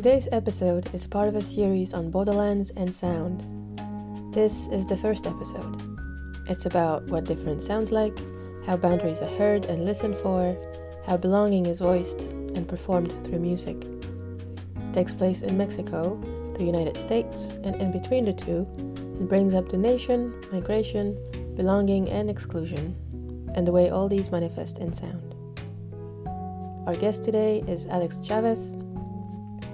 Today's episode is part of a series on borderlands and sound. This is the first episode. It's about what difference sounds like, how boundaries are heard and listened for, how belonging is voiced and performed through music. It takes place in Mexico, the United States, and in between the two, it brings up the nation, migration, belonging, and exclusion, and the way all these manifest in sound. Our guest today is Alex Chavez,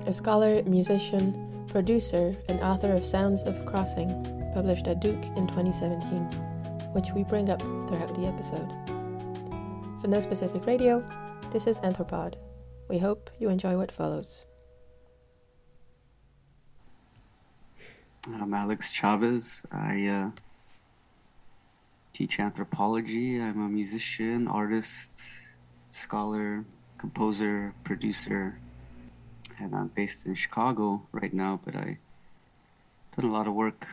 a scholar, musician, producer, and author of Sounds of Crossing, published at Duke in 2017, which we bring up throughout the episode. For No Specific Radio, this is AnthroPod. We hope you enjoy what follows. I'm Alex Chavez. I uh, teach anthropology. I'm a musician, artist, scholar, composer, producer, and I'm based in Chicago right now. But I've done a lot of work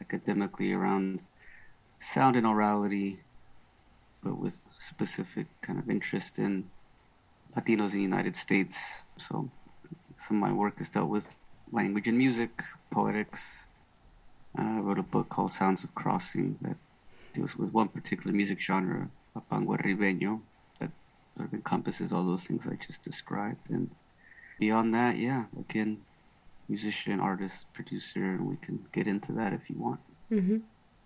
academically around sound and orality, but with specific kind of interest in Latinos in the United States. So some of my work has dealt with language and music, poetics. I wrote a book called Sounds of Crossing that deals with one particular music genre, Huapango Arribeño, that sort of encompasses all those things I just described. And beyond that, yeah, again, musician, artist, producer, and we can get into that if you want. Mm-hmm.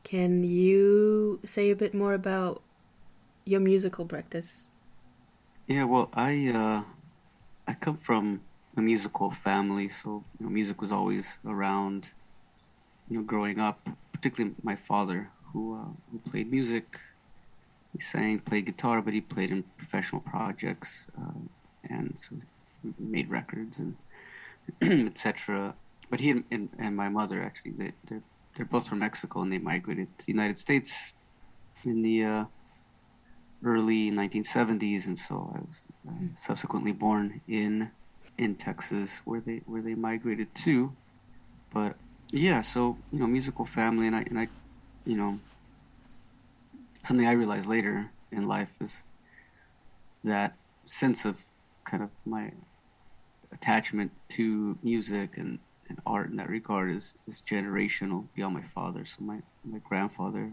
Can you say a bit more about your musical practice? Yeah, well, I uh, I come from a musical family, so you know, music was always around. You know, growing up, particularly my father, who uh, who played music. He sang, played guitar, but he played in professional projects, uh, and so made records and etc. But he and, and, and, my mother actually they they're, they're both from Mexico and they migrated to the United States in the uh, early 1970s, and so I was uh, subsequently born in in Texas where they where they migrated to. But yeah, so you know, musical family, and I and I you know, something I realized later in life is that sense of kind of my attachment to music and, and art in that regard is, is generational beyond my father. So my, my grandfather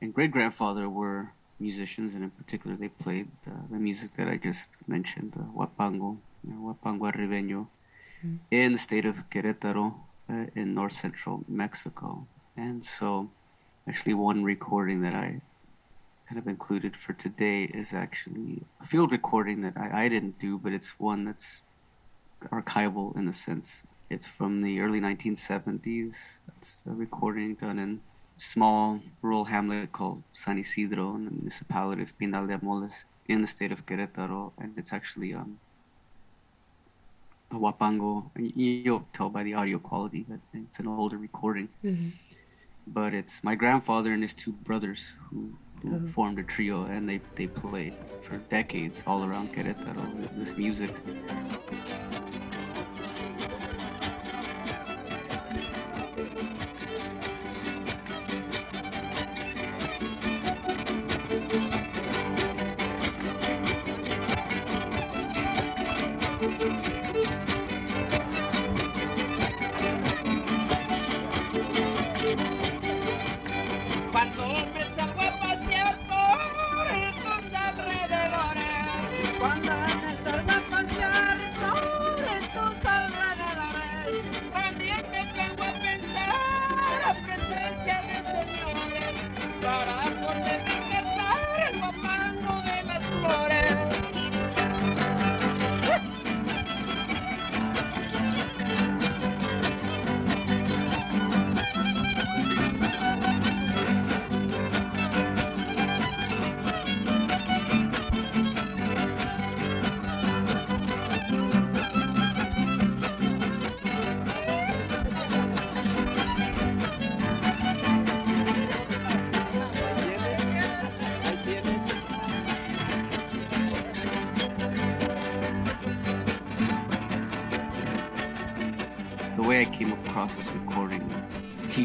and great grandfather were musicians, and in particular, they played uh, the music that I just mentioned, uh, Huapango, you know, Huapango Arribeño, mm-hmm. in the state of Querétaro uh, in north central Mexico. And so, actually, one recording that I kind of included for today is actually a field recording that I, I didn't do, but it's one that's archival in a sense. It's from the early 1970s. It's a recording done in a small rural hamlet called San Isidro in the municipality of Pinal de Amoles in the state of Querétaro. And it's actually um, a Huapango. You'll tell by the audio quality that it's an older recording. Mm-hmm but it's my grandfather and his two brothers who, who oh. formed a trio and they, they played for decades all around Querétaro this music.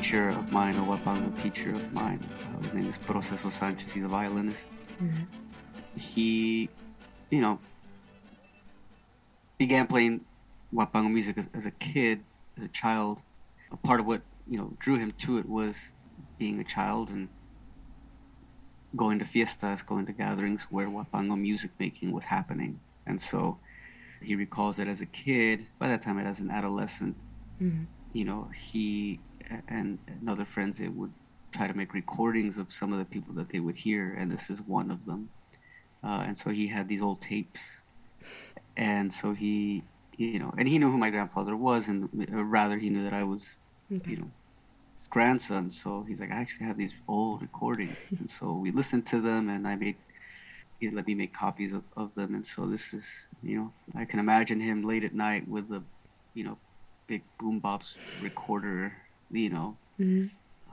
Teacher of mine, a Huapango teacher of mine. Uh, his name is Proceso Sanchez. He's a violinist. Mm-hmm. He, you know, began playing Huapango music as, as a kid, as a child. A part of what you know drew him to it was being a child and going to fiestas, going to gatherings where Huapango music making was happening. And so he recalls that as a kid, by that time, as an adolescent, mm-hmm. you know, he and, and other friends, they would try to make recordings of some of the people that they would hear, and this is one of them. Uh, and so he had these old tapes, and so he, you know, and he knew who my grandfather was, and rather he knew that I was, okay. you know, his grandson. So he's like, I actually have these old recordings, and so we listened to them, and I made, he let me make copies of, of them, and so this is, you know, I can imagine him late at night with the, you know, big boom boombox recorder, you know. Mm-hmm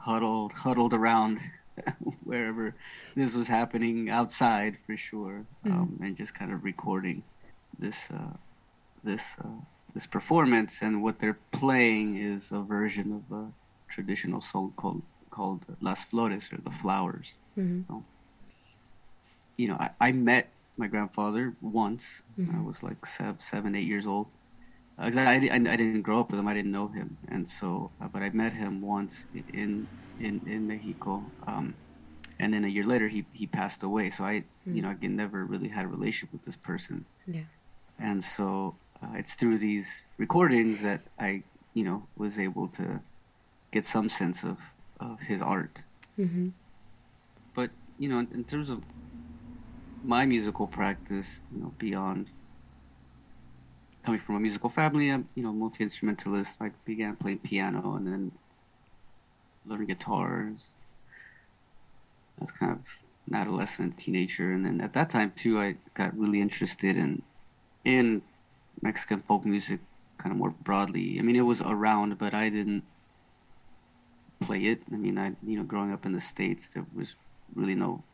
huddled huddled around wherever this was happening outside for sure, mm-hmm. um, and just kind of recording this uh, this uh, this performance. And what they're playing is a version of a traditional song called called Las Flores or the Flowers. Mm-hmm. So, you know, I, I, met my grandfather once. Mm-hmm. I was like seven, seven, eight years old. Because I, I, I, didn't grow up with him, I didn't know him, and so, uh, but I met him once in in in Mexico, um, and then a year later he he passed away. So I, mm. you know, again, never really had a relationship with this person. Yeah. And so uh, it's through these recordings that I, you know, was able to get some sense of of his art. Mm-hmm. But you know, in, in terms of my musical practice, you know, beyond coming from a musical family, I'm you know multi instrumentalist. I began playing piano and then learning guitars. I was kind of an adolescent, teenager, and then at that time too, I got really interested in in Mexican folk music, kind of more broadly. I mean, it was around, but I didn't play it. I mean, I you know, growing up in the states, there was really no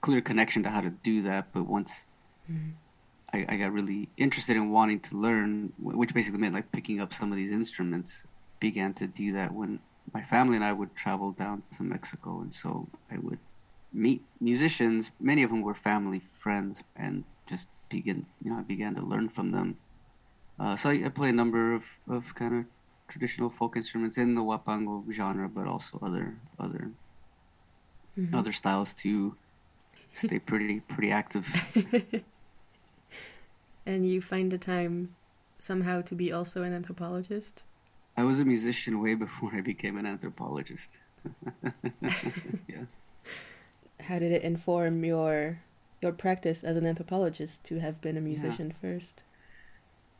clear connection to how to do that. But once mm-hmm. I, I got really interested in wanting to learn, which basically meant like picking up some of these instruments. Began to do that when my family and I would travel down to Mexico, and so I would meet musicians. Many of them were family friends, and just begin, you know, I began to learn from them. Uh, so I, I, play a number of, of kind of traditional folk instruments in the huapango genre, but also other other mm-hmm. other styles to stay pretty pretty active. and you find the time somehow to be also an anthropologist? I was a musician way before I became an anthropologist. yeah. How did it inform your your practice as an anthropologist to have been a musician yeah. first?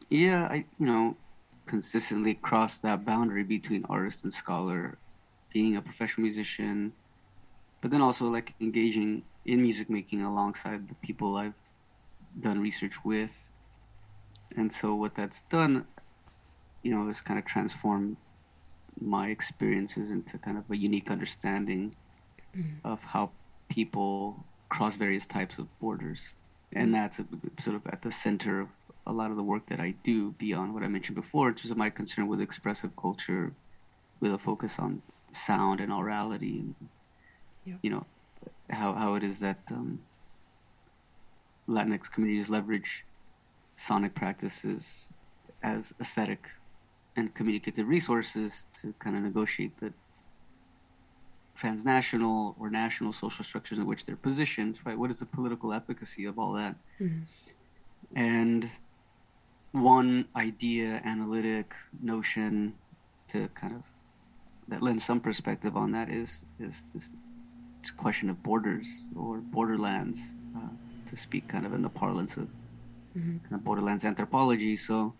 Yeah, I you know consistently crossed that boundary between artist and scholar, being a professional musician, but then also like engaging in music making alongside the people I've done research with and so what that's done you know is kind of transformed my experiences into kind of a unique understanding mm. of how people cross various types of borders and mm. that's a, sort of at the center of a lot of the work that I do beyond what I mentioned before, which is my concern with expressive culture, with a focus on sound and orality, and yep. you know how how it is that um, Latinx communities leverage sonic practices as aesthetic and communicative resources to kind of negotiate the transnational or national social structures in which they're positioned, right? What is the political efficacy of all that? Mm-hmm. And one idea, analytic notion to kind of that lends some perspective on that is is this question of borders or borderlands, uh, to speak kind of in the parlance of mm-hmm. kind of borderlands anthropology. So,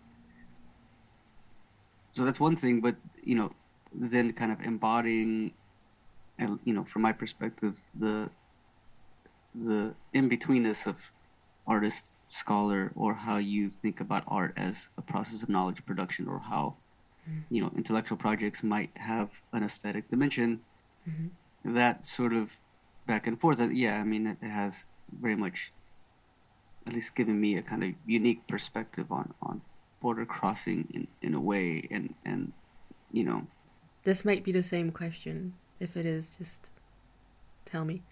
so that's one thing. But you know, then kind of embodying, and you know, from my perspective, the the in betweenness of artist, scholar, or how you think about art as a process of knowledge production, or how mm-hmm. you know intellectual projects might have an aesthetic dimension. Mm-hmm. That sort of back and forth. Yeah, I mean, it has very much at least given me a kind of unique perspective on on border crossing in in a way and and you know. This might be the same question if it is just tell me.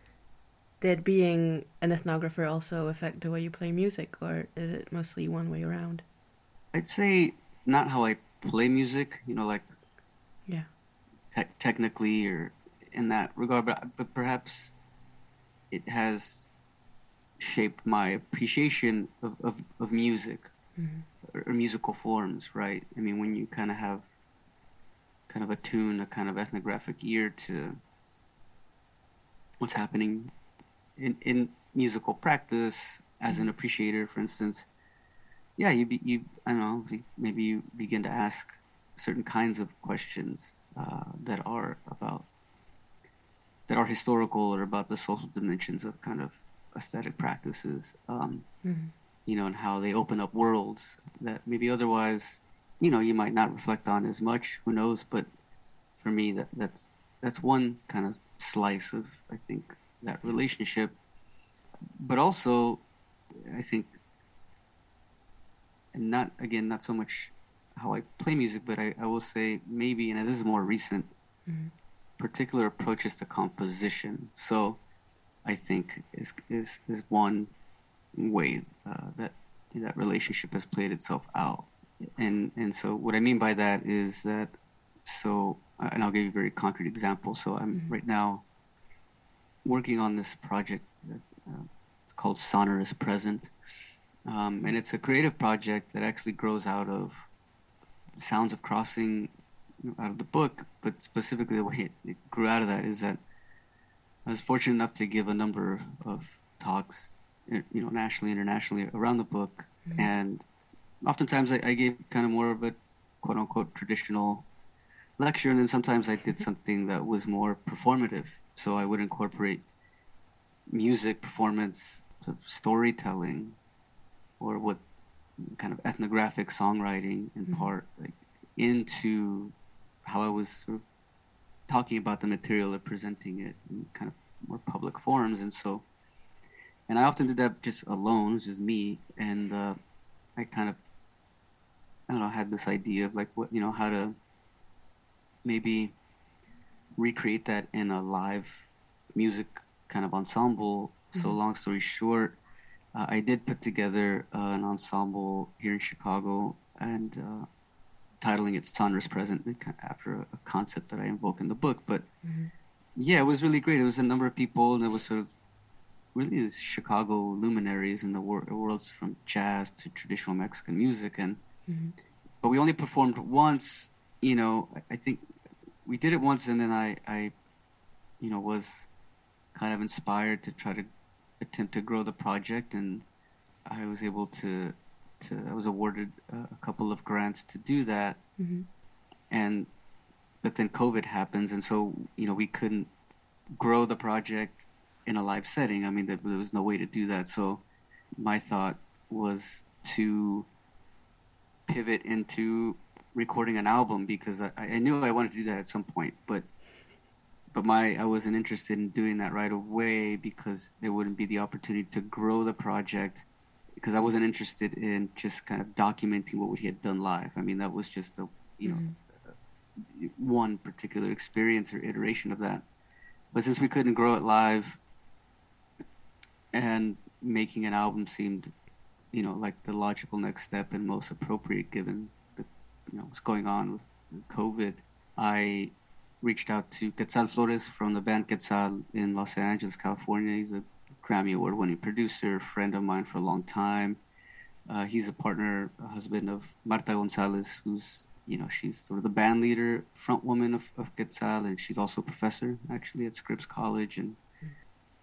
Did being an ethnographer also affect the way you play music or is it mostly one way around? I'd say not how I play music, you know, like yeah, te- technically or in that regard, but but perhaps it has shaped my appreciation of of, of music mm-hmm. or, musical forms, right? I mean, when you kind of have kind of a tune, a kind of ethnographic ear to what's happening in in musical practice as an appreciator, for instance, yeah, you be, you I don't know maybe you begin to ask certain kinds of questions uh, that are about that are historical or about the social dimensions of kind of aesthetic practices, um, mm-hmm. you know, and how they open up worlds that maybe otherwise, you know, you might not reflect on as much. Who knows? But for me, that that's that's one kind of slice of I think that relationship. But also, I think, and not again, not so much how I play music, but I, I will say maybe, and this is more recent, mm-hmm. particular approaches to composition. So, I think is is is one way uh, that that relationship has played itself out, and and so what I mean by that is that so, and I'll give you a very concrete example. So I'm mm-hmm. right now working on this project that, uh, called Sonorous Present. Um, and it's a creative project that actually grows out of sounds of crossing out of the book, but specifically the way it, it, grew out of that is that I was fortunate enough to give a number of talks, you know, nationally, internationally around the book, mm-hmm. and oftentimes I, I, gave kind of more of a quote unquote traditional lecture, and then sometimes I did something that was more performative. So I would incorporate music, performance, sort of storytelling, or what kind of ethnographic songwriting in mm-hmm. part like into how I was sort of talking about the material or presenting it in kind of more public forums and so and I often did that just alone, just me and uh, I kind of I don't know had this idea of like what you know how to maybe recreate that in a live music kind of ensemble mm-hmm. so long story short uh, I did put together uh, an ensemble here in Chicago and uh, titling it Sonorous Present after a, a, concept that I invoke in the book. But mm-hmm. yeah, it was really great. It was a number of people, and it was sort of really these Chicago luminaries in the wor- worlds from jazz to traditional Mexican music. And mm-hmm. but we only performed once. You know, I, I think we did it once, and then I, I, you know, was kind of inspired to try to attempt to grow the project, and I was able to to I was awarded a couple of grants to do that, mm-hmm. and but then COVID happens, and so you know we couldn't grow the project in a live setting. I mean, there, there was no way to do that. So my thought was to pivot into recording an album because I, I knew I wanted to do that at some point, but but my I wasn't interested in doing that right away because there wouldn't be the opportunity to grow the project because I wasn't interested in just kind of documenting what we had done live. I mean, that was just a you know mm-hmm. one particular experience or iteration of that. But since we couldn't grow it live, and making an album seemed, you know, like the logical next step and most appropriate given the you know what's going on with COVID, I reached out to Quetzal Flores from the band Quetzal in Los Angeles, California. He's a Grammy Award winning producer, friend of mine for a long time. Uh, he's a partner, a husband of Martha Gonzalez, who's, you know, she's sort of the band leader, front woman of, of Quetzal, and she's also a professor actually at Scripps College. And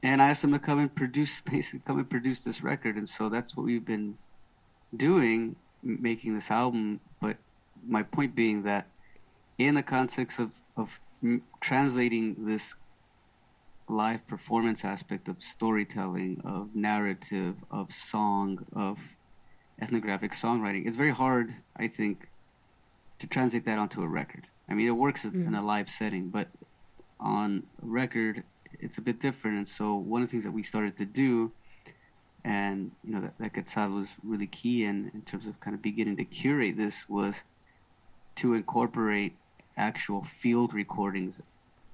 and I asked him to come and produce, basically come and produce this record. And so that's what we've been doing, making this album. But my point being that in the context of, of translating this live performance aspect of storytelling, of narrative, of song, of ethnographic songwriting, it's very hard, I think, to translate that onto a record. I mean, it works mm. in a live setting, but on record, it's a bit different. And so, one of the things that we started to do, and you know, that, that Quetzal was really key in in terms of kind of beginning to curate this, was to incorporate actual field recordings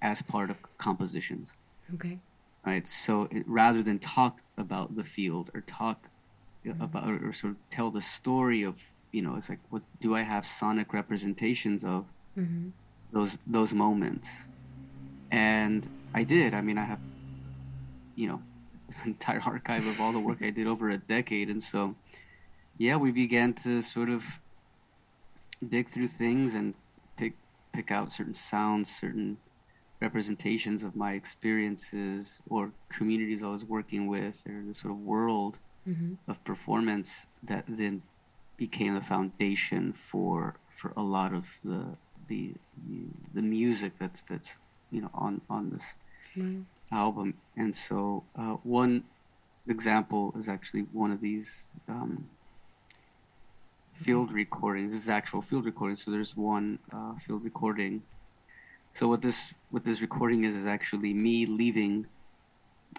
as part of compositions. Okay. Right. So it, rather than talk about the field or talk mm-hmm. about or, or, sort of tell the story of you know, it's like, what do I have sonic representations of Mm-hmm. those those moments? And I did. I mean, I have, you know, an entire archive of all the work I did over a decade, and so, yeah, we began to sort of dig through things and pick pick out certain sounds, certain representations of my experiences or communities I was working with, or the sort of world Mm-hmm. of performance that then became the foundation for for a lot of the the the, the music that's that's you know on on this Wow. album. And so uh, one example is actually one of these um, field recordings. This is actual field recording. So there's one uh, field recording. So what this what this recording is is actually me leaving,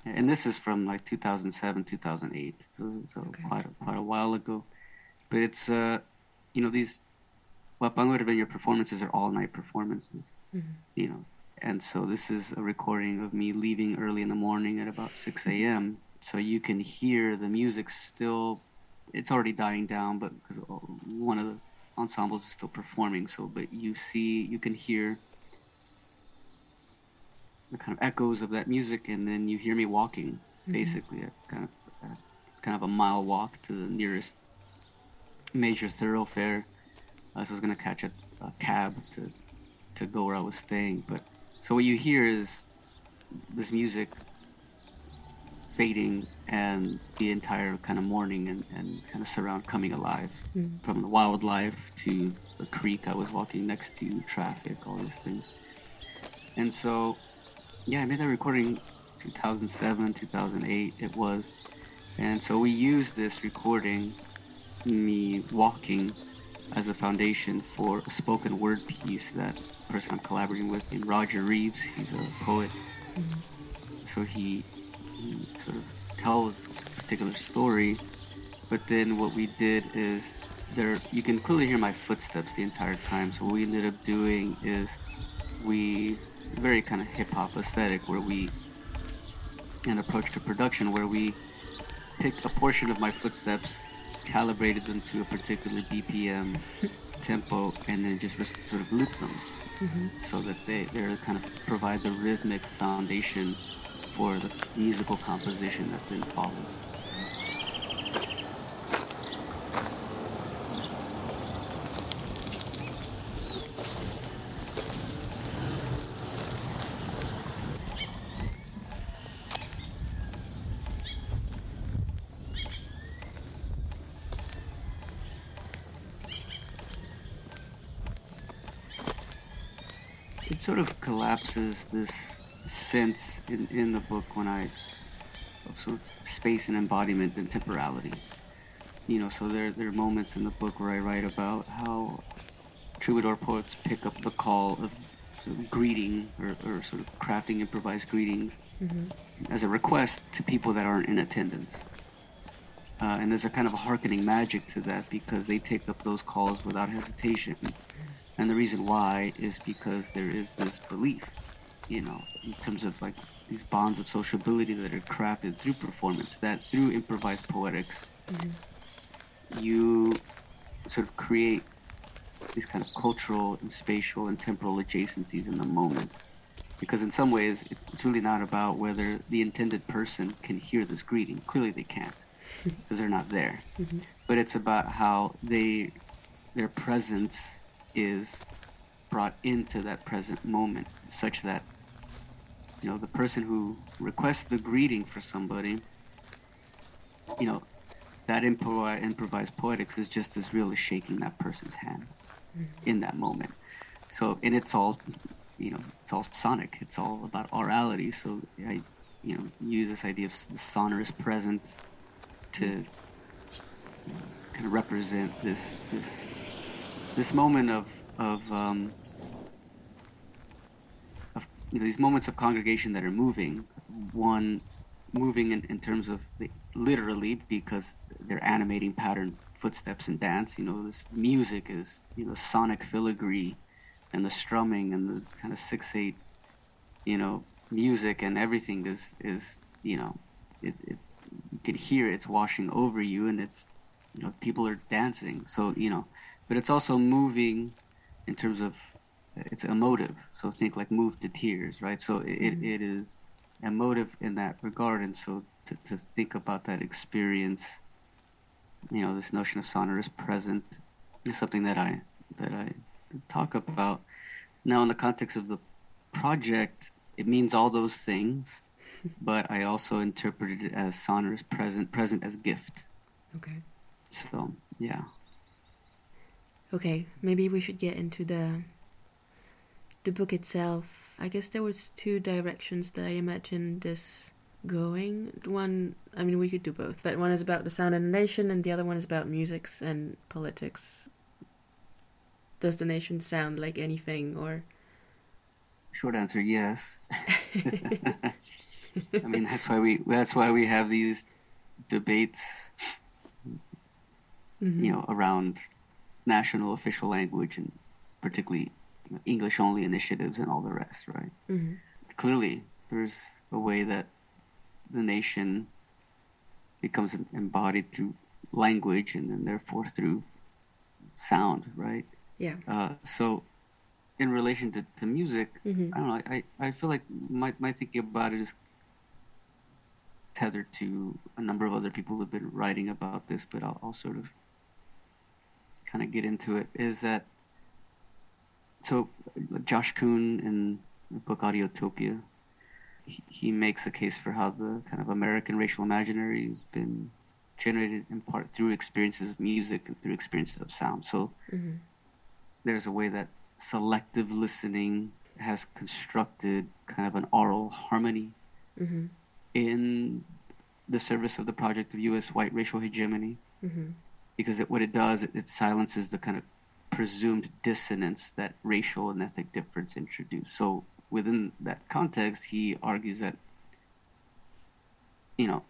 and this is from like 2007, 2008. So, so Okay. quite a, quite a while ago. But it's uh, you know these Huapango Venue performances are all night performances Mm-hmm. you know and so this is a recording of me leaving early in the morning at about 6 a.m so you can hear the music still it's already dying down but because one of the ensembles is still performing so but you see you can hear kind of echoes of that music and then you hear me walking Mhm. basically a kind of uh, it's kind of a mile walk to the nearest major thoroughfare uh, so i was going to catch a, a cab to to go where I was staying. But so what you hear is this music fading and the entire kind of morning and, and kind of surround coming alive Mm-hmm. from the wildlife to the creek I was walking next to, traffic, all these things. And so, yeah, I made that recording 2007, 2008, it was. And so we used this recording, me walking, as a foundation for a spoken word piece that person I'm collaborating with named Roger Reeves. He's a poet. Mm-hmm. So he, he sort of tells a particular story, but then what we did is there you can clearly hear my footsteps the entire time. So what we ended up doing is we very kind of hip hop aesthetic where we an approach to production where we picked a portion of my footsteps, calibrated them to a particular BPM tempo, and then just sort of loop them Mm-hmm. so that they they kind of provide the rhythmic foundation for the musical composition that then follows. it sort of collapses this sense in, in the book when I of sort of space and embodiment and temporality. You know, so there there are moments in the book where I write about how troubadour poets pick up the call of, sort of greeting or, or sort of crafting improvised greetings Mm-hmm. as a request to people that aren't in attendance. Uh, and there's a kind of a hearkening magic to that because they take up those calls without hesitation. And the reason why is because there is this belief, you know, in terms of like these bonds of sociability that are crafted through performance, that through improvised poetics, Mm-hmm. you sort of create these kind of cultural and spatial and temporal adjacencies in the moment. Because in some ways, it's, it's really not about whether the intended person can hear this greeting. Clearly, they can't, because they're not there. Mm-hmm. But it's about how they, their presence is brought into that present moment, such that, you know, the person who requests the greeting for somebody, you know, that improv- improvised poetics is just as real as shaking that person's hand mm-hmm. in that moment. So, and it's all, you know, it's all sonic. It's all about orality. So I, you know, use this idea of the sonorous present to you know, kind of represent this this this moment of of um, of you know, these moments of congregation that are moving. One moving in, in terms of the, literally because they're animating pattern footsteps and dance. You know, this music is you know sonic filigree, and the strumming and the kind of six eight, you know, music and everything is is you know, it, it you can hear it's washing over you and it's you know people are dancing so you know but it's also moving in terms of it's emotive. So think like move to tears right? So it, mm-hmm. it is emotive in that regard. And so to, to think about that experience you know this notion of sonorous present is something that i that i talk about. Now in the context of the project it means all those things but i also interpreted it as sonorous present present as gift. Okay. So yeah okay maybe we should get into the the book itself. I guess there was two directions that i imagined this going. One i mean we could do both but one is about the sound and the nation and the other one is about musics and politics. Does the nation sound like anything or? Short answer yes. I mean that's why we that's why we have these debates mm-hmm. you know around national official language and particularly you know, english only initiatives and all the rest right mm-hmm. clearly there's a way that the nation becomes embodied through language and then therefore through sound right yeah. Uh, so, in relation to, to music, mm-hmm. I don't know. I, I feel like my, my thinking about it is tethered to a number of other people who've been writing about this, but I'll, I'll sort of kind of get into it. Is that so? Josh Kun in the book Audiotopia, he, he makes a case for how the kind of American racial imaginary has been generated in part through experiences of music and through experiences of sound. So. Mm-hmm there's a way that selective listening has constructed kind of an aural harmony mm-hmm. in the service of the project of U.S. white racial hegemony. Mm-hmm. Because it, what it does, it, it, silences the kind of presumed dissonance that racial and ethnic difference introduce. So within that context, he argues that, you know,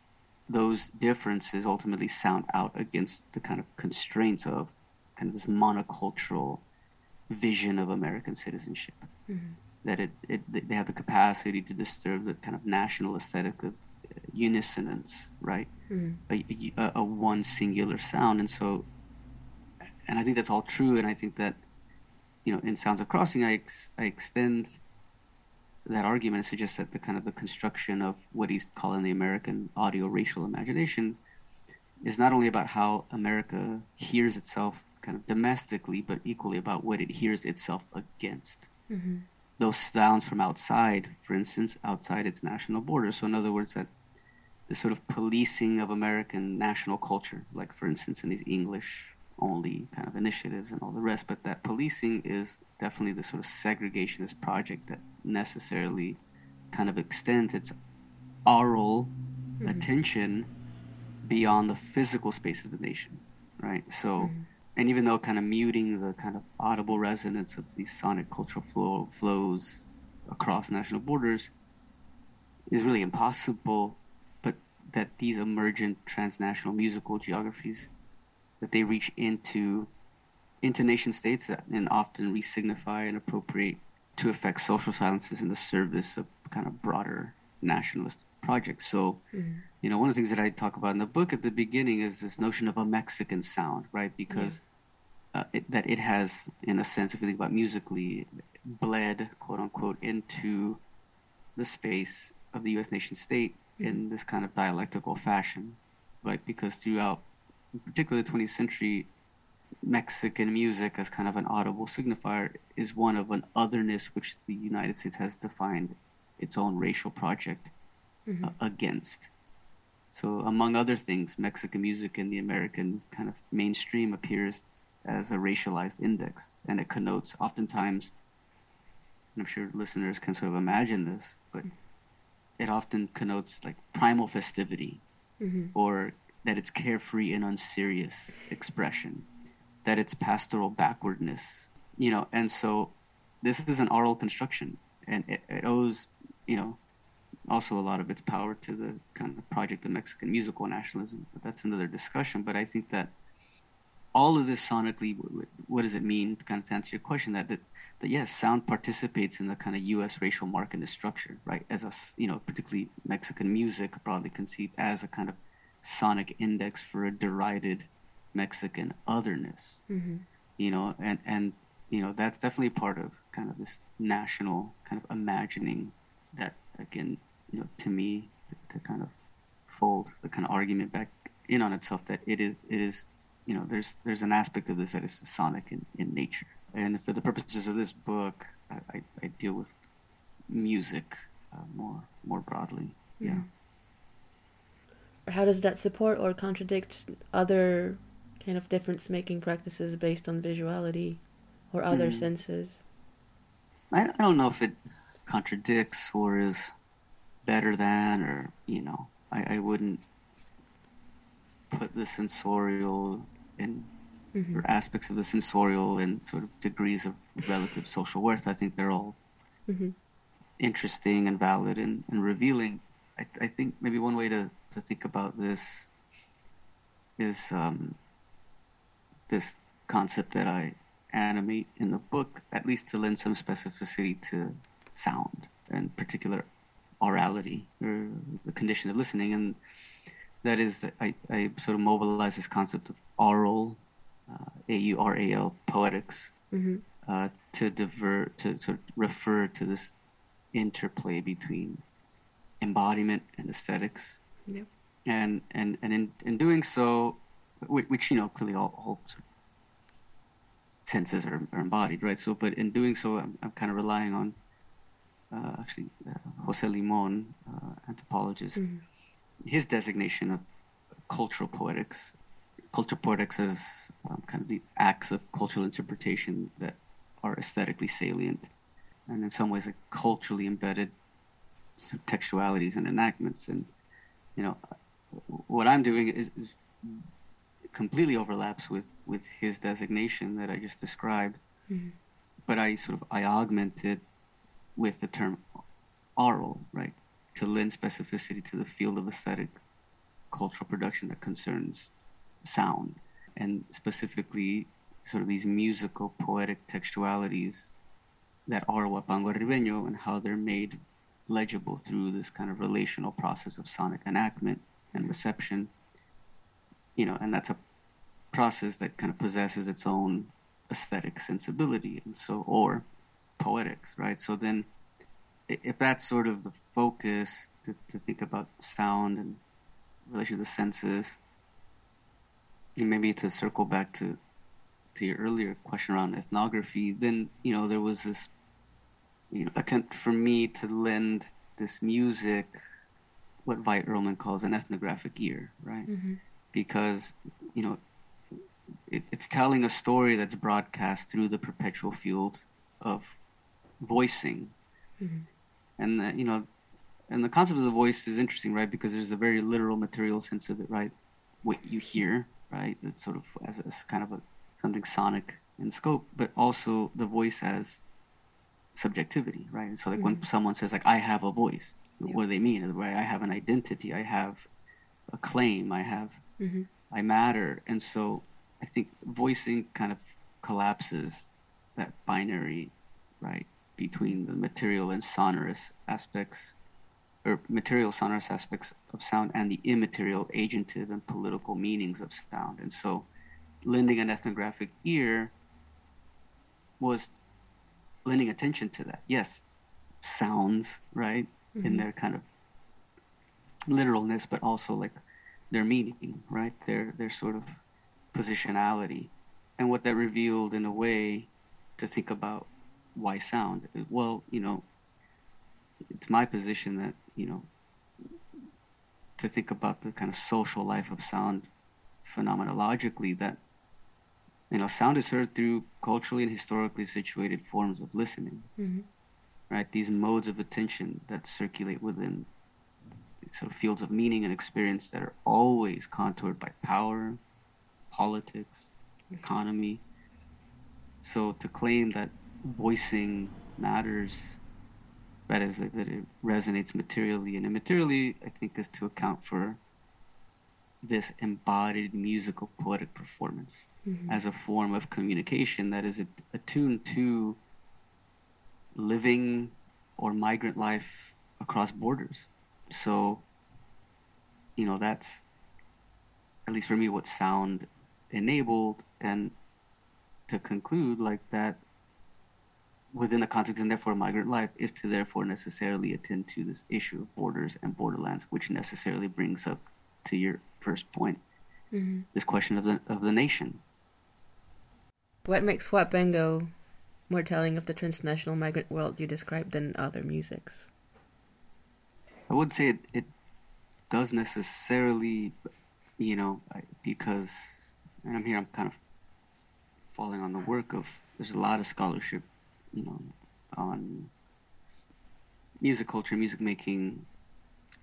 those differences ultimately sound out against the kind of constraints of kind of this monocultural vision of American citizenship. Mm-hmm. That it, it they have the capacity to disturb the kind of national aesthetic of unisonance, right? Mm-hmm. A, a, a, one singular sound, and so, and I think that's all true. And I think that, you know, in Sounds of Crossing, I ex, I extend that argument and suggest that the kind of the construction of what he's calling the American audio racial imagination is not only about how America hears itself kind of domestically, but equally about what it hears itself against. Mm-hmm. Those sounds from outside, for instance, outside its national borders. So, in other words, that the sort of policing of American national culture, like for instance in these English only kind of initiatives and all the rest, but that policing is definitely the sort of segregationist project that necessarily kind of extends its aural mm-hmm. attention beyond the physical space of the nation, right? So. Mm-hmm and even though kind of muting the kind of audible resonance of these sonic cultural flow, flows across national borders is really impossible, that these emergent transnational musical geographies that they reach into into nation states that, and often re-signify and appropriate to affect social silences in the service of kind of broader nationalist projects. So, mm-hmm. you know, one of the things that I talk about in the book at the beginning is this notion of a Mexican sound, right? Because uh, it, that it has, in a sense, if you think about musically, bled, quote unquote, into the space of the U.S. nation state. In this kind of dialectical fashion, right? Because throughout, particularly the 20th century, Mexican music as kind of an audible signifier is one of an otherness which the United States has defined its own racial project mm-hmm. uh, against. So, among other things, Mexican music in the American kind of mainstream appears as a racialized index, and it connotes oftentimes, I'm sure listeners can sort of imagine this, but it often connotes like primal festivity mm-hmm. or that it's carefree and unserious expression, that it's pastoral backwardness, you know, and so this is an aural construction and it, it owes, you know, also a lot of its power to the kind of project of Mexican musical nationalism, but that's another discussion. But I think that all of this sonically, what does it mean? To kind of to answer your question, that that, that yes, sound participates in the kind of U.S. racial mark in the structure, right? As a you know, particularly Mexican music, broadly conceived as a kind of sonic index for a derided Mexican otherness. Mm-hmm. You know, and and you know that's definitely part of kind of this national kind of imagining that again, you know, to me, to, to kind of fold the kind of argument back in on itself that it is it is you know there's there's an aspect of this that is sonic in, in nature and for the purposes of this book i, I, I deal with music uh, more more broadly yeah Mm. How does that support or contradict other kind of difference making practices based on visuality or other Mm. senses? I, I don't know if it contradicts or is better than or you know i, I wouldn't put the sensorial in Mm-hmm. aspects of the sensorial and sort of degrees of relative social worth. I think they're all Mm-hmm. interesting and valid and, and revealing. I, I think maybe one way to, to think about this is um, this concept that I animate in the book, at least to lend some specificity to sound and particular orality or the condition of listening. And that is I, I sort of mobilize this concept of aural, uh, A-U-R-A-L, poetics, Mm-hmm. uh, to divert to sort of refer to this interplay between embodiment and aesthetics Yep. and and and in, in doing so which, you know clearly all, all sort of senses are, are embodied right so but in doing so i'm, I'm kind of relying on uh, actually uh, jose limon uh, anthropologist Mm-hmm. His designation of cultural poetics. Cultural poetics is um, kind of these acts of cultural interpretation that are aesthetically salient and in some ways like culturally embedded textualities and enactments. And, you know, what I'm doing is, is completely overlaps with, with his designation that I just described, Mhm. but I sort of, I augment it with the term aural, right? To lend specificity to the field of aesthetic cultural production that concerns sound and specifically sort of these musical poetic textualities that are Huapango Arribeño and how they're made legible through this kind of relational process of sonic enactment and reception. You know and that's a process that kind of possesses its own aesthetic sensibility and so or poetics right? So then if that's sort of the focus to, to think about sound and relation to the senses and maybe to circle back to to your earlier question around ethnography then you know there was this you know attempt for me to lend this music what Veit Erlmann calls an ethnographic ear right Mm-hmm. because you know it, it's telling a story that's broadcast through the perpetual field of voicing Mhm. And uh, you know and the concept of the voice is interesting right because there's a very literal material sense of it right what you hear right it's sort of as, as kind of a something sonic in scope but also the voice as subjectivity right and so like when Mhm. someone says like i have a voice Yeah. what do they mean right i have an identity i have a claim i have Mm-hmm. I matter. And so I think voicing kind of collapses that binary, right, between the material and sonorous aspects, or material sonorous aspects of sound and the immaterial agentive and political meanings of sound. And so lending an ethnographic ear was lending attention to that. Yes, sounds, right, in Mhm. their kind of literalness, but also like their meaning, right? Their their sort of positionality, and what that revealed in a way to think about why sound. Well, you know, it's my position that you know to think about the kind of social life of sound phenomenologically that you know sound is heard through culturally and historically situated forms of listening Mm-hmm. right? These modes of attention that circulate within sort of fields of meaning and experience that are always contoured by power, politics, economy. So to claim that voicing matters, right that is that it resonates materially and immaterially, I think is to account for this embodied musical poetic performance Mhm. as a form of communication that is attuned to living or migrant life across borders. So, you know, that's at least for me what sound enabled and to conclude like that within the context and therefore migrant life is to therefore necessarily attend to this issue of borders and borderlands, which necessarily brings up to your first point mm-hmm. this question of the of the nation. What makes Huapango more telling of the transnational migrant world you described than other musics? I would say it, it does necessarily, you know, because, and I'm here, I'm kind of falling on the work of, there's a lot of scholarship, you know, on music culture, music making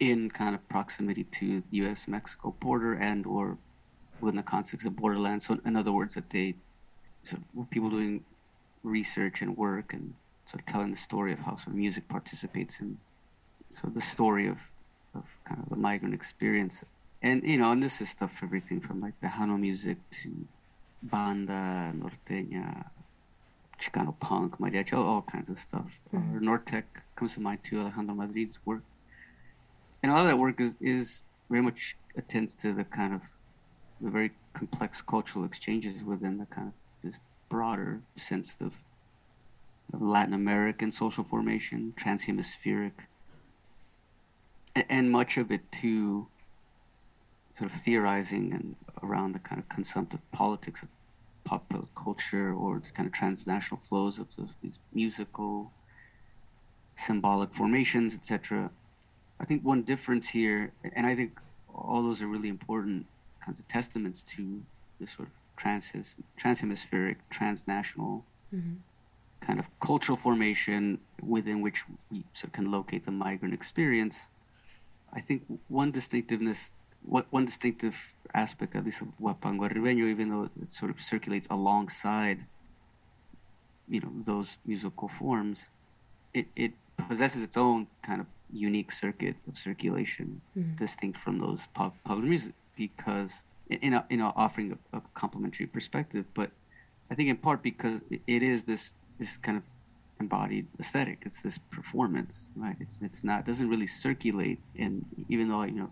in kind of proximity to the U.S. Mexico border and or within the context of borderland. So, in other words, that they sort of people doing research and work and sort of telling the story of how sort of music participates in sort of the story of, of kind of the migrant experience. And you know, and this is stuff everything from like Tejano music to banda, norteña, Chicano punk, mariachi, all, all kinds of stuff. Mm-hmm. Or Nortec comes to mind too, Alejandro Madrid's work. And a lot of that work is, is very much attends to the kind of the very complex cultural exchanges within the kind of this broader sense of, of Latin American social formation, transhemispheric, and, and much of it too sort of theorizing and around the kind of consumptive politics of popular culture or the kind of transnational flows of, of these musical symbolic formations etc i think one difference here and i think all those are really important kinds of testaments to this sort of trans transhemispheric, transnational mm-hmm. kind of cultural formation within which we sort of can locate the migrant experience. I think one distinctiveness, what one distinctive aspect at least of this Huapango Arribeño, even though it sort of circulates alongside, you know, those musical forms, it, it possesses its own kind of unique circuit of circulation, mm-hmm. distinct from those pop, popular music, because in a, in a offering a, a complementary perspective, but I think in part because it is this this kind of embodied aesthetic. It's this performance, right? It's it's not doesn't really circulate. And even though you know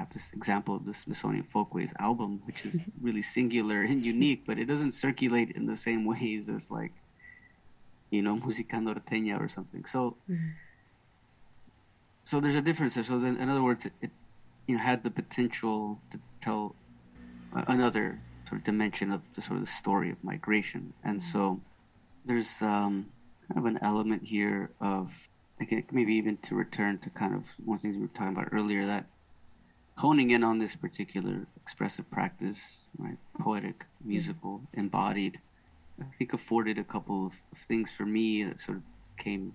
have this example of the Smithsonian Folkways album, which is really singular and unique, but it doesn't circulate in the same ways as like you know música norteña or something. So. Mm-hmm. So there's a difference there. So then, in other words, it, it you know had the potential to tell another sort of dimension of the sort of the story of migration. And mm-hmm. so there's um, kind of an element here of, again, maybe even to return to kind of one of the things we were talking about earlier, that honing in on this particular expressive practice, right, poetic, musical, embodied, I think afforded a couple of, of things for me that sort of came,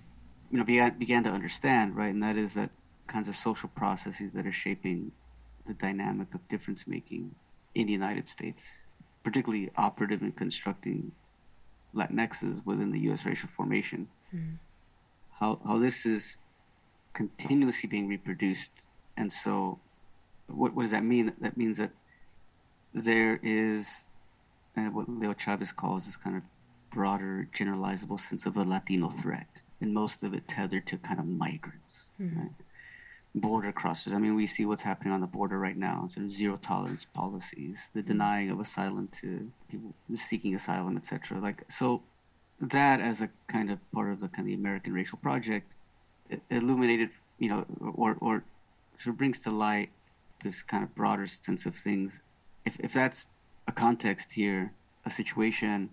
you know, began, began to understand, right, and that is that kinds of social processes that are shaping the dynamic of difference making in the United States, particularly operative in constructing Latinxes within the U.S. racial formation. Mm. How how this is continuously being reproduced, and so what what does that mean? That means that there is uh, what Leo Chavez calls this kind of broader, generalizable sense of a Latino threat, and most of it tethered to kind of migrants. Mm. Right? border crossers. I mean, we see what's happening on the border right now. Sort of zero tolerance policies, the denying of asylum to people seeking asylum, etc. Like so, that as a kind of part of the kind of the American racial project, illuminated, you know, or or sort of brings to light this kind of broader sense of things. If if that's a context here, a situation,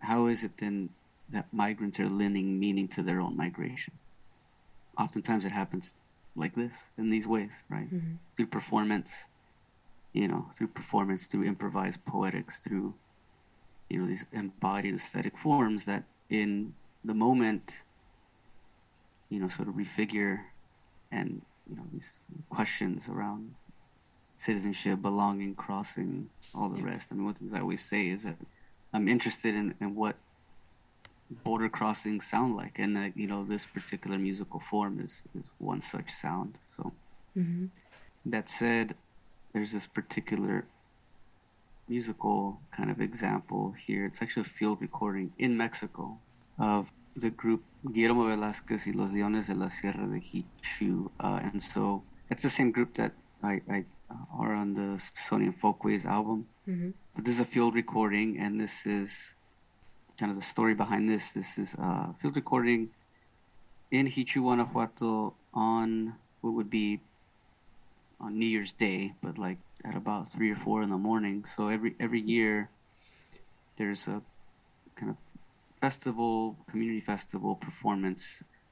how is it then that migrants are lending meaning to their own migration? Oftentimes, it happens like this in these ways, right? Mm-hmm. Through performance, you know, through performance, through improvised poetics, through you know these embodied aesthetic forms that in the moment, you know, sort of refigure and you know these questions around citizenship, belonging, crossing, all the yeah. rest. I mean, one of the things I always say is that I'm interested in, in what border crossings sound like and uh, you know this particular musical form is is one such sound so mm-hmm. that said there's this particular musical kind of example here it's actually a field recording in mexico of the group guillermo Velázquez y los leones de la sierra de xichú uh, and so it's the same group that I, I uh, are on the Smithsonian Folkways album. Mm-hmm. But this is a field recording, and this is kind of the story behind this. This is a field recording in Xichú, Guanajuato on what would be on New Year's Day, but like at about three or four in the morning. So every every year there's a kind of festival, community festival performance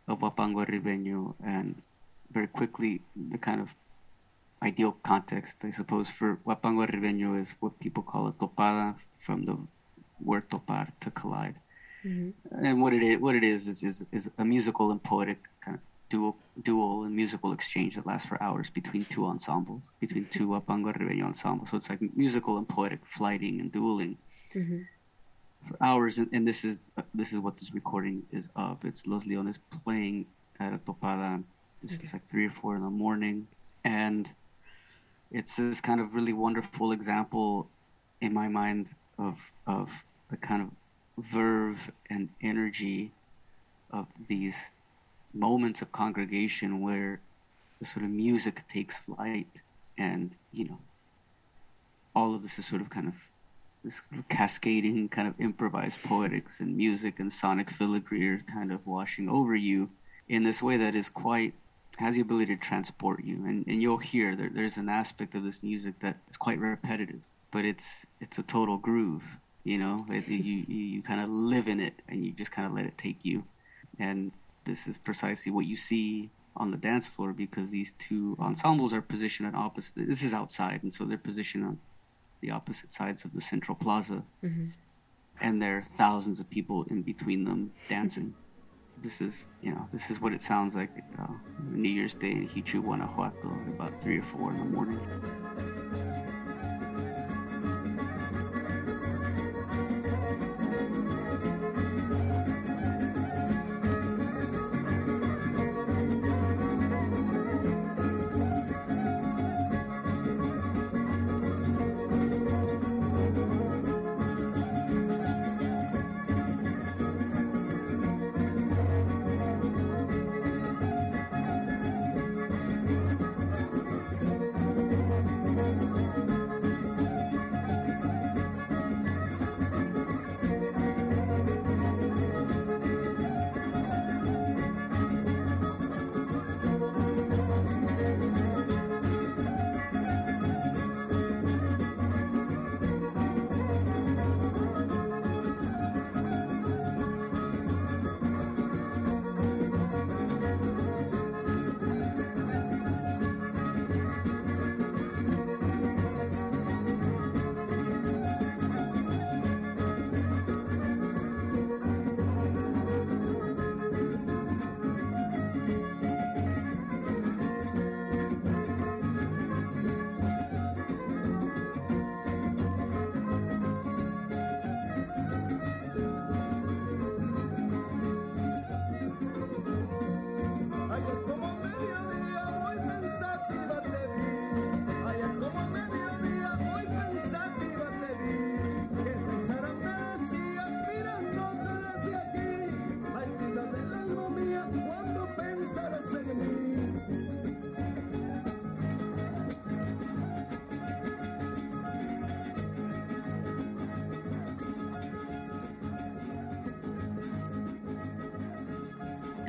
of Huapango Arribeño, and very quickly the kind of ideal context, I suppose, for Huapango Arribeño is what people call a topada from the word topar to collide. Mm-hmm. And what it is, what it is, is, is, is a musical and poetic kind of dual, dual and musical exchange that lasts for hours between two ensembles, between two Huapango Arribeño ensembles. So it's like musical and poetic flighting and dueling. Mm-hmm for hours, and, and this is uh, this is what this recording is of. It's Los Leones playing at a topada. This okay. is like three or four in the morning, and it's this kind of really wonderful example, in my mind, of of the kind of verve and energy of these moments of congregation where the sort of music takes flight, and you know, all of this is sort of kind of this cascading kind of improvised poetics and music and sonic filigree are kind of washing over you in this way that is quite has the ability to transport you. And, and you'll hear there, there's an aspect of this music that is quite repetitive but it's it's a total groove you know? It, you, you you kind of live in it and you just kind of let it take you. And this is precisely what you see on the dance floor because these two ensembles are positioned at opposite this is outside and so they're positioned on the opposite sides of the central plaza, mm-hmm. and there are thousands of people in between them dancing. This is, you know, this is what it sounds like uh, New Year's Day in Xichú, Guanajuato, about three or four in the morning.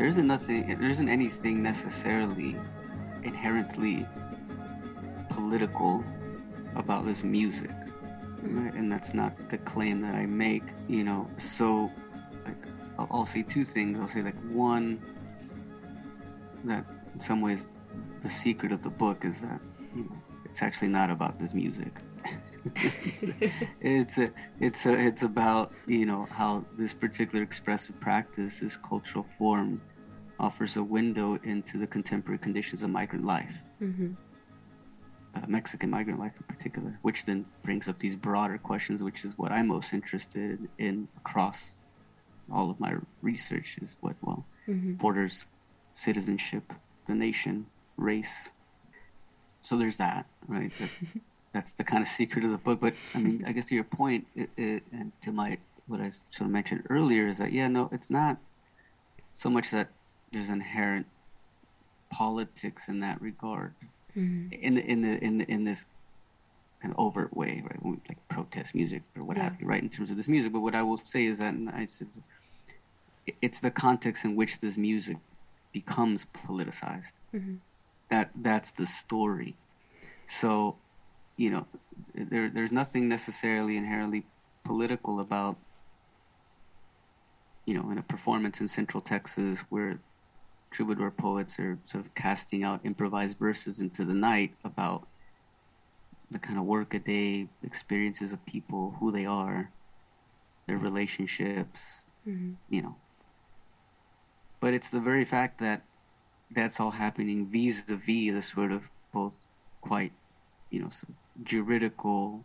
There isn't nothing there isn't anything necessarily inherently political about this music. Right? and that's not the claim that i make you know. So I'll, I'll say two things. I'll say like one that in some ways the secret of the book is that you know it's actually not about this music. It's, a, it's a, it's a, it's about you know how this particular expressive practice, this cultural form, offers a window into the contemporary conditions of migrant life, mm-hmm. uh, Mexican migrant life in particular, which then brings up these broader questions, which is what I'm most interested in across all of my research is what, well, mm-hmm. borders, citizenship, the nation, race. So there's that, right? That, that's the kind of secret of the book. But I mean, I guess to your point, it, it, and to my what I sort of mentioned earlier is that yeah, no, it's not so much that there's inherent politics in that regard. mm-hmm. in the in the in the, in this kind of overt way, right? Like protest music or what yeah. have you, right? In terms of this music, but what I will say is that it's, it's the context in which this music becomes politicized. Mm-hmm. That that's the story. So, you know, there there's nothing necessarily inherently political about you know in a performance in Central Texas where troubadour poets are sort of casting out improvised verses into the night about the kind of workaday experiences of people, who they are, their relationships, mm-hmm. you know. But it's the very fact that that's all happening vis-a-vis the sort of both quite, you know, sort of juridical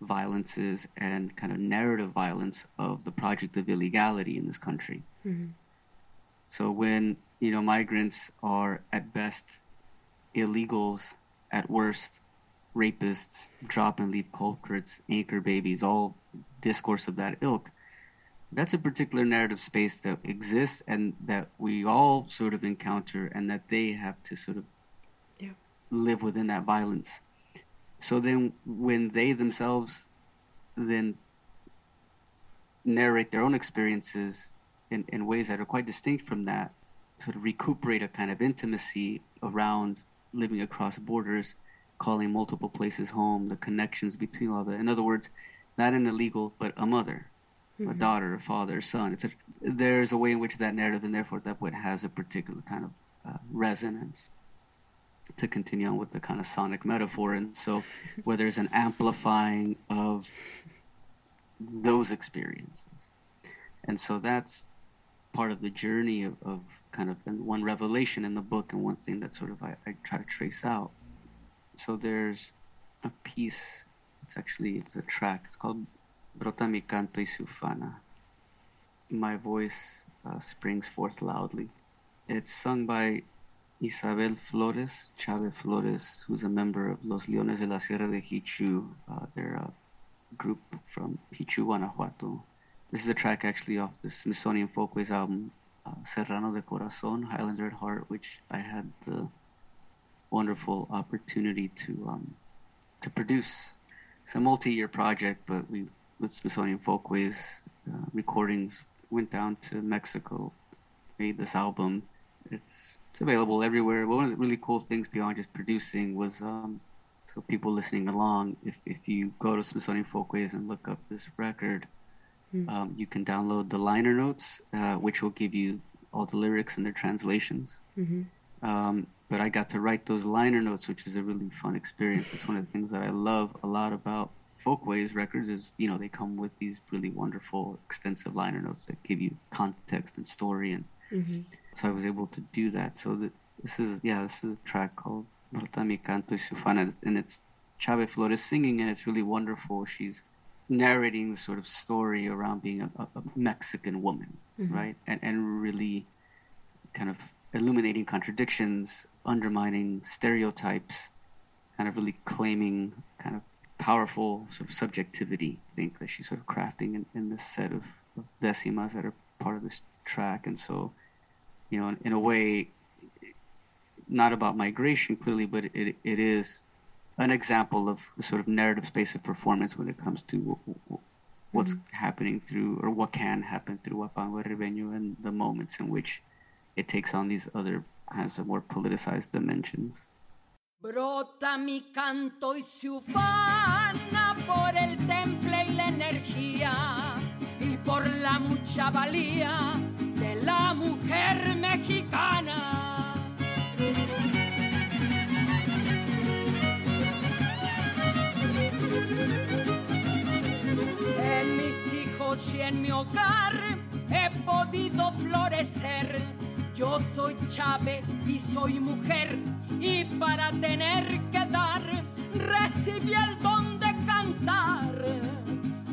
violences and kind of narrative violence of the project of illegality in this country. Mm-hmm. So when you know migrants are at best illegals, at worst rapists, drop and leave culprits, anchor babies, all discourse of that ilk. That's a particular narrative space that exists and that we all sort of encounter, and that they have to sort of yeah. live within that violence. So then, when they themselves then narrate their own experiences in, in ways that are quite distinct from that, sort of recuperate a kind of intimacy around living across borders, calling multiple places home, the connections between all that. In other words, not an illegal, but a mother, mm-hmm. a daughter, a father, a son. It's a, there's a way in which that narrative, and therefore that what has a particular kind of uh, resonance. To continue on with the kind of sonic metaphor, and so where there's an amplifying of those experiences, and so that's part of the journey of, of kind of one revelation in the book and one thing that sort of I, I try to trace out so there's a piece. It's actually it's a track. It's called Brota mi canto y se ufana. My voice uh, springs forth loudly. It's sung by Isabel Flores, Chavez Flores, who's a member of Los Leones de la Sierra de Xichú. Uh, they're a group from Xichú, Guanajuato. This is a track actually off the Smithsonian Folkways album, uh, Serrano de Corazon, Highlander at Heart, which I had the wonderful opportunity to um, to produce. It's a multi-year project, but we with Smithsonian Folkways uh, recordings went down to Mexico, made this album. It's it's available everywhere. One of the really cool things beyond just producing was um, so people listening along. If if you go to Smithsonian Folkways and look up this record, mm. um, you can download the liner notes, uh, which will give you all the lyrics and their translations. Mm-hmm. Um, but I got to write those liner notes, which is a really fun experience. It's one of the things that I love a lot about Folkways records is you know they come with these really wonderful extensive liner notes that give you context and story, and mm-hmm. so I was able to do that. So this is yeah, this is a track called Brota mi canto y se ufana, and it's Chavez Flores singing, and it's really wonderful. She's narrating the sort of story around being a, a Mexican woman, mm-hmm. right, and and really kind of illuminating contradictions, undermining stereotypes, kind of really claiming kind of powerful sort of subjectivity, I think, that she's sort of crafting in, in this set of, of decimas that are part of this track. And so, you know, in, in a way, not about migration clearly, but it, it is an example of the sort of narrative space of performance when it comes to what's mm-hmm. happening through or what can happen through Huapango Arribeño and the moments in which it takes on these other has a more politicized dimensions. Brota mi canto y se ufana por el temple y la energía y por la mucha valía de la mujer mexicana. Y en mi hogar he podido florecer yo soy Chávez y soy mujer y para tener que dar recibí el don de cantar.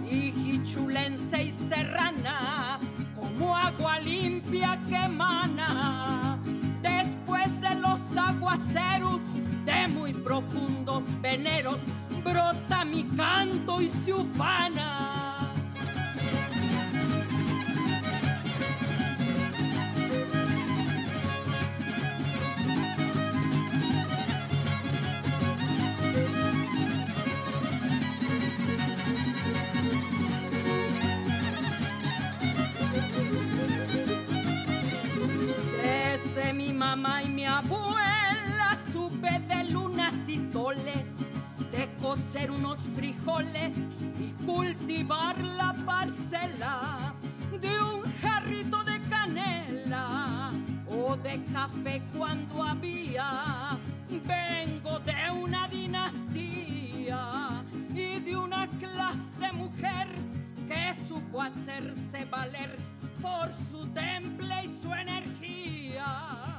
Y hichulense y serrana como agua limpia que emana. Después de los aguaceros de muy profundos veneros brota mi canto y se ufana. mamá y mi abuela supe de lunas y soles, de cocer unos frijoles y cultivar la parcela de un jarrito de canela o de café cuando había. Vengo de una dinastía y de una clase de mujer que supo hacerse valer por su temple y su energía.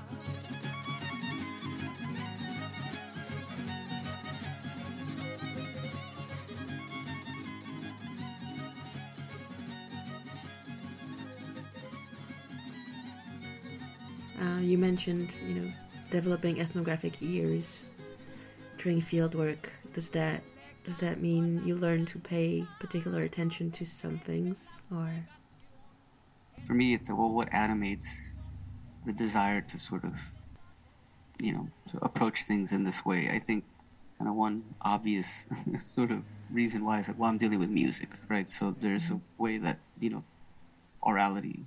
Uh, you mentioned, you know, developing ethnographic ears during field work. Does that does that mean you learn to pay particular attention to some things, or? For me, it's a, well, what animates the desire to sort of, you know, to approach things in this way. I think kind of one obvious sort of reason why is like, well, I'm dealing with music, right? So there's a way that you know, orality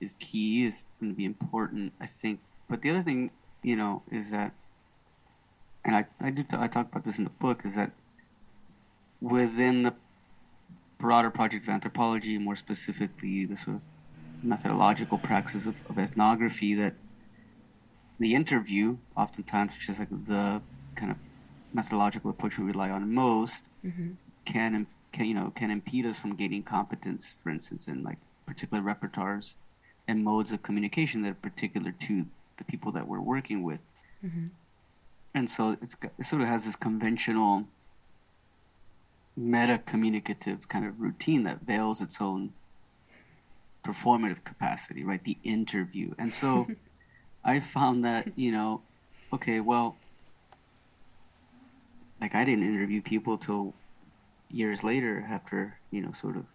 is key, is going to be important, I think. But the other thing, you know, is that, and I, I do, t- I talk about this in the book, is that within the broader project of anthropology, more specifically the sort of methodological praxis of, of ethnography, that the interview, oftentimes, which is like the kind of methodological approach we rely on most, Mm-hmm. can, can you know can impede us from gaining competence, for instance, in like particular repertoires and modes of communication that are particular to the people that we're working with. Mm-hmm. And so it's got- it sort of has this conventional meta communicative kind of routine that veils its own performative capacity, right? The interview. And so I found that, you know, okay, well, like I didn't interview people till years later after, you know, sort of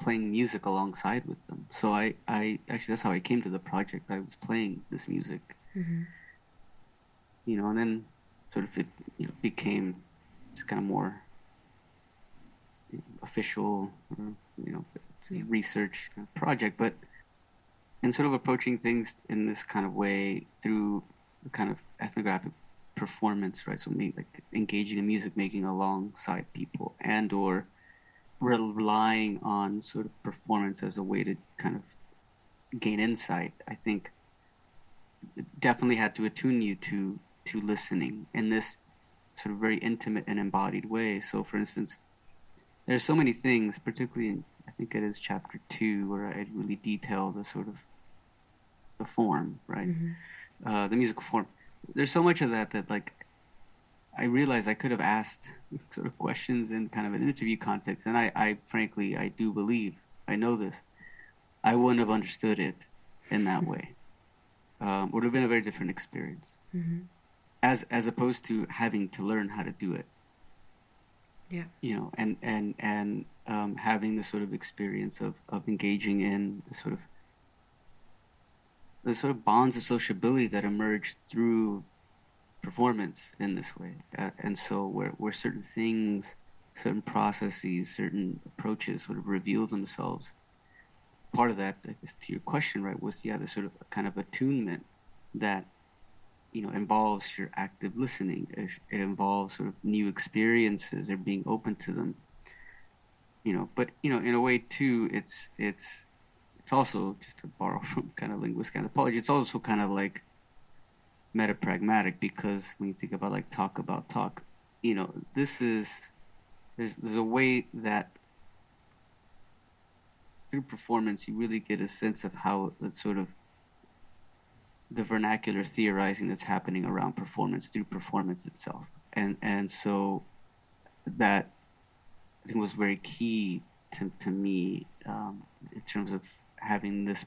playing music alongside with them. So I, I actually that's how I came to the project. I was playing this music, Mm-hmm. you know, and then sort of it, you know, became this kind of more you know, official, or, you know, it's Yeah. research kind of project, but and sort of approaching things in this kind of way through the kind of ethnographic performance, right? So me like engaging in music making alongside people and or relying on sort of performance as a way to kind of gain insight. I think definitely had to attune you to to listening in this sort of very intimate and embodied way. So, for instance, there's so many things, particularly in I think it is chapter two, where I really detail the sort of the form, right? Mm-hmm. uh, the musical form. There's so much of that that like I realized I could have asked sort of questions in kind of an interview context, and I, I frankly I do believe I know this. I wouldn't have understood it in that way. Um, would have been a very different experience, Mm-hmm. as as opposed to having to learn how to do it. Yeah. You know, and and and um, having the sort of experience of of engaging in the sort of the sort of bonds of sociability that emerge through performance in this way. Uh, and so where, where certain things, certain processes, certain approaches sort of reveal themselves. Part of that, I guess, to your question, right, was yeah, the sort of kind of attunement that you know involves your active listening. It, it involves sort of new experiences or being open to them. You know, but you know, in a way too, it's it's it's also just to borrow from kind of linguistic anthropology. It's also kind of like metapragmatic because when you think about like talk about talk, you know, this is there's there's a way that through performance you really get a sense of how the sort of the vernacular theorizing that's happening around performance through performance itself, and and so that I think was very key to to me um, in terms of having this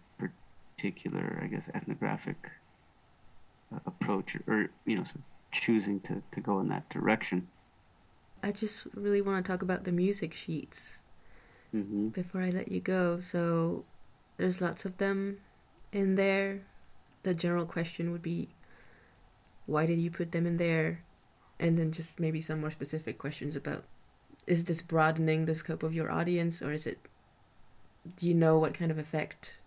particular, I guess, ethnographic approach, or, or you know, sort of choosing to to go in that direction. I just really want to talk about the music sheets hmm before I let you go. So there's lots of them in there. The general question would be why did you put them in there? And then just maybe some more specific questions about is this broadening the scope of your audience or is it do you know what kind of effect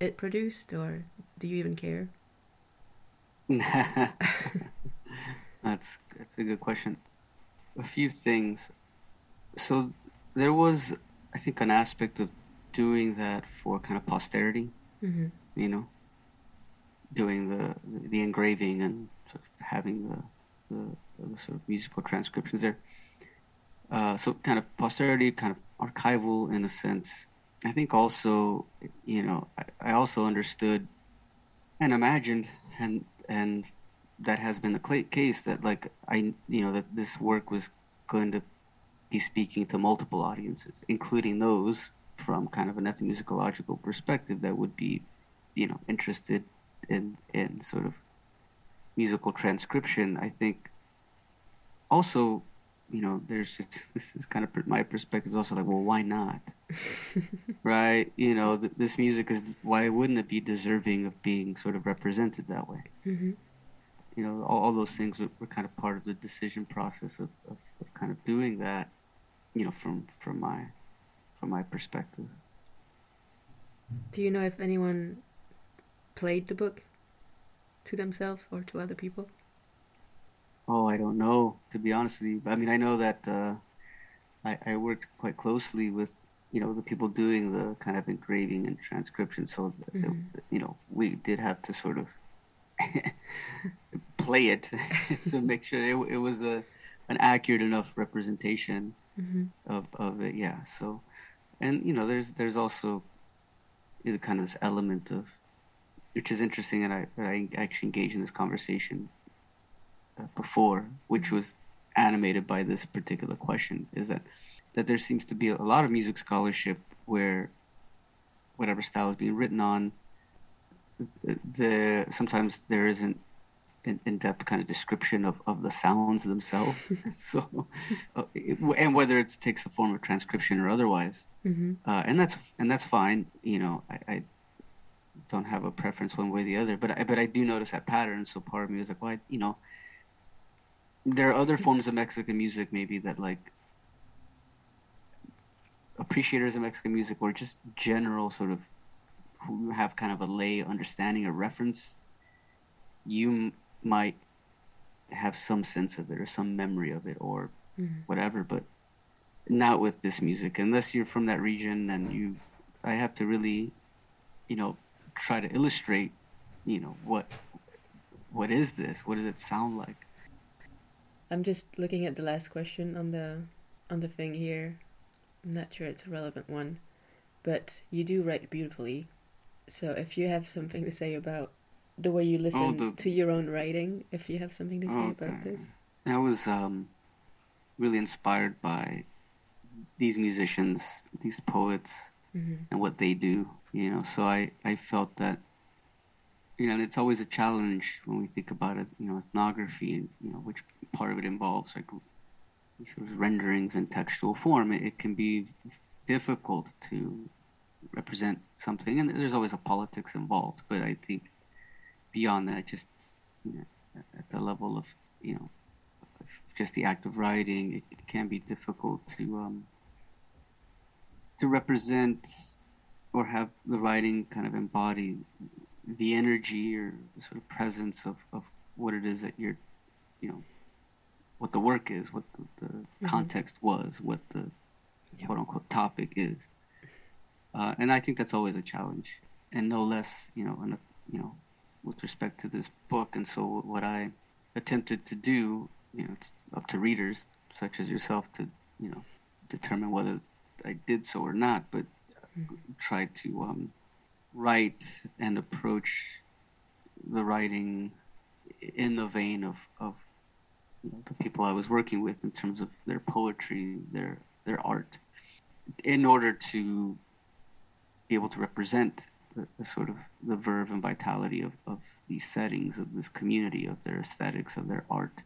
it produced or do you even care? that's that's a good question. a few things. So there was, I think, an aspect of doing that for kind of posterity. Mm-hmm. You know, doing the the engraving and sort of having the the, the sort of musical transcriptions there. Uh, so kind of posterity, kind of archival in a sense. I think also, you know, I, I also understood and imagined, and and that has been the case that like I, you know, that this work was going to be speaking to multiple audiences, including those from kind of an ethnomusicological perspective that would be, you know, interested in in sort of musical transcription. I think also you know, there's just, this is kind of my perspective is also like, well, why not? Right? You know, th- this music is, why wouldn't it be deserving of being sort of represented that way? Mm-hmm. You know, all, all those things were, were, kind of part of the decision process of, of, of, kind of doing that, you know, from, from my, from my perspective. Do you know if anyone played the book to themselves or to other people? Oh, I don't know. To be honest with you, I mean, I know that uh, I, I worked quite closely with you know the people doing the kind of engraving and transcription. So mm-hmm. it, you know we did have to sort of play it to make sure it, it was a an accurate enough representation mm-hmm. of of it. Yeah. So, and you know, there's there's also the kind of this element of which is interesting, and I I actually engaged in this conversation before, which was animated by this particular question, is that that there seems to be a lot of music scholarship where whatever style is being written on, the sometimes there isn't an in-depth kind of description of, of the sounds themselves. so, uh, and whether it takes a form of transcription or otherwise, mm-hmm. uh, and that's and that's fine. You know, I, I, don't have a preference one way or the other, but I, but I do notice that pattern. So part of me is like, well, you know, there are other forms of Mexican music maybe that like appreciators of Mexican music or just general sort of who have kind of a lay understanding or reference, you m- might have some sense of it or some memory of it or mm-hmm. whatever, but not with this music unless you're from that region and you I have to really you know try to illustrate you know what what is this what does it sound like I'm just looking at the last question on the on the thing here. I'm not sure it's a relevant one, but you do write beautifully. So if you have something to say about the way you listen oh, the... to your own writing, if you have something to say about this. I was um, really inspired by these musicians, these poets, mm-hmm. and what they do. You know, so I I felt that you know, it's always a challenge when we think about it, you know, ethnography and, you know, which part of it involves like sort of renderings in textual form. It, it, can be difficult to represent something, and there's always a politics involved. But I think beyond that, just you know, at the level of, you know, just the act of writing, it, it can be difficult to um, to represent or have the writing kind of embody the energy or sort of presence of, of what it is that you're, you know, what the work is, what the, the mm-hmm. context was, what the yeah. quote unquote topic is. Uh, and I think that's always a challenge, and no less, you know, and you know, with respect to this book. And so, what I attempted to do, you know, it's up to readers such as yourself to, you know, determine whether I did so or not. But mm-hmm. try to um, write and approach the writing in the vein of, of the people I was working with in terms of their poetry, their their art, in order to be able to represent the, the sort of the verve and vitality of, of these settings, of this community, of their aesthetics, of their art.